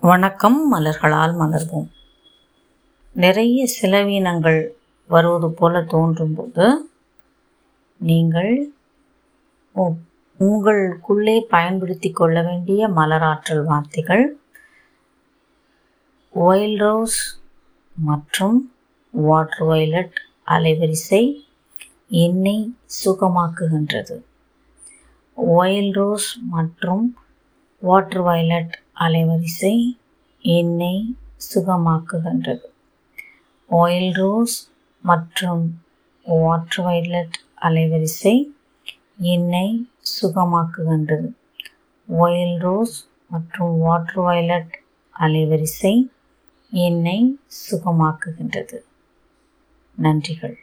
வணக்கம் மலர்களால் மலர்வோம். நிறைய செலவீனங்கள் வருவது போல தோன்றும்போது நீங்கள் உ- உங்களுக்குள்ளே பயன்படுத்தி கொள்ள வேண்டிய மலராற்றல் வார்த்தைகள் ஒயில் ரோஸ் மற்றும் வாட்டர் வயலட் அலைவரிசை என்னை சுகமாக்குகின்றது. ஒயில் ரோஸ் மற்றும் வாட்டர் வயலட் அலைவரிசை என்னை சுகமாக்குகின்றது. ஆயில் ரோஸ் மற்றும் வாட்டர் வைலட் அலைவரிசை என்னை சுகமாக்குகின்றது. ஒயில் ரோஸ் மற்றும் வாட்டர் வயலட் அலைவரிசை என்னை சுகமாக்குகின்றது. நன்றிகள்.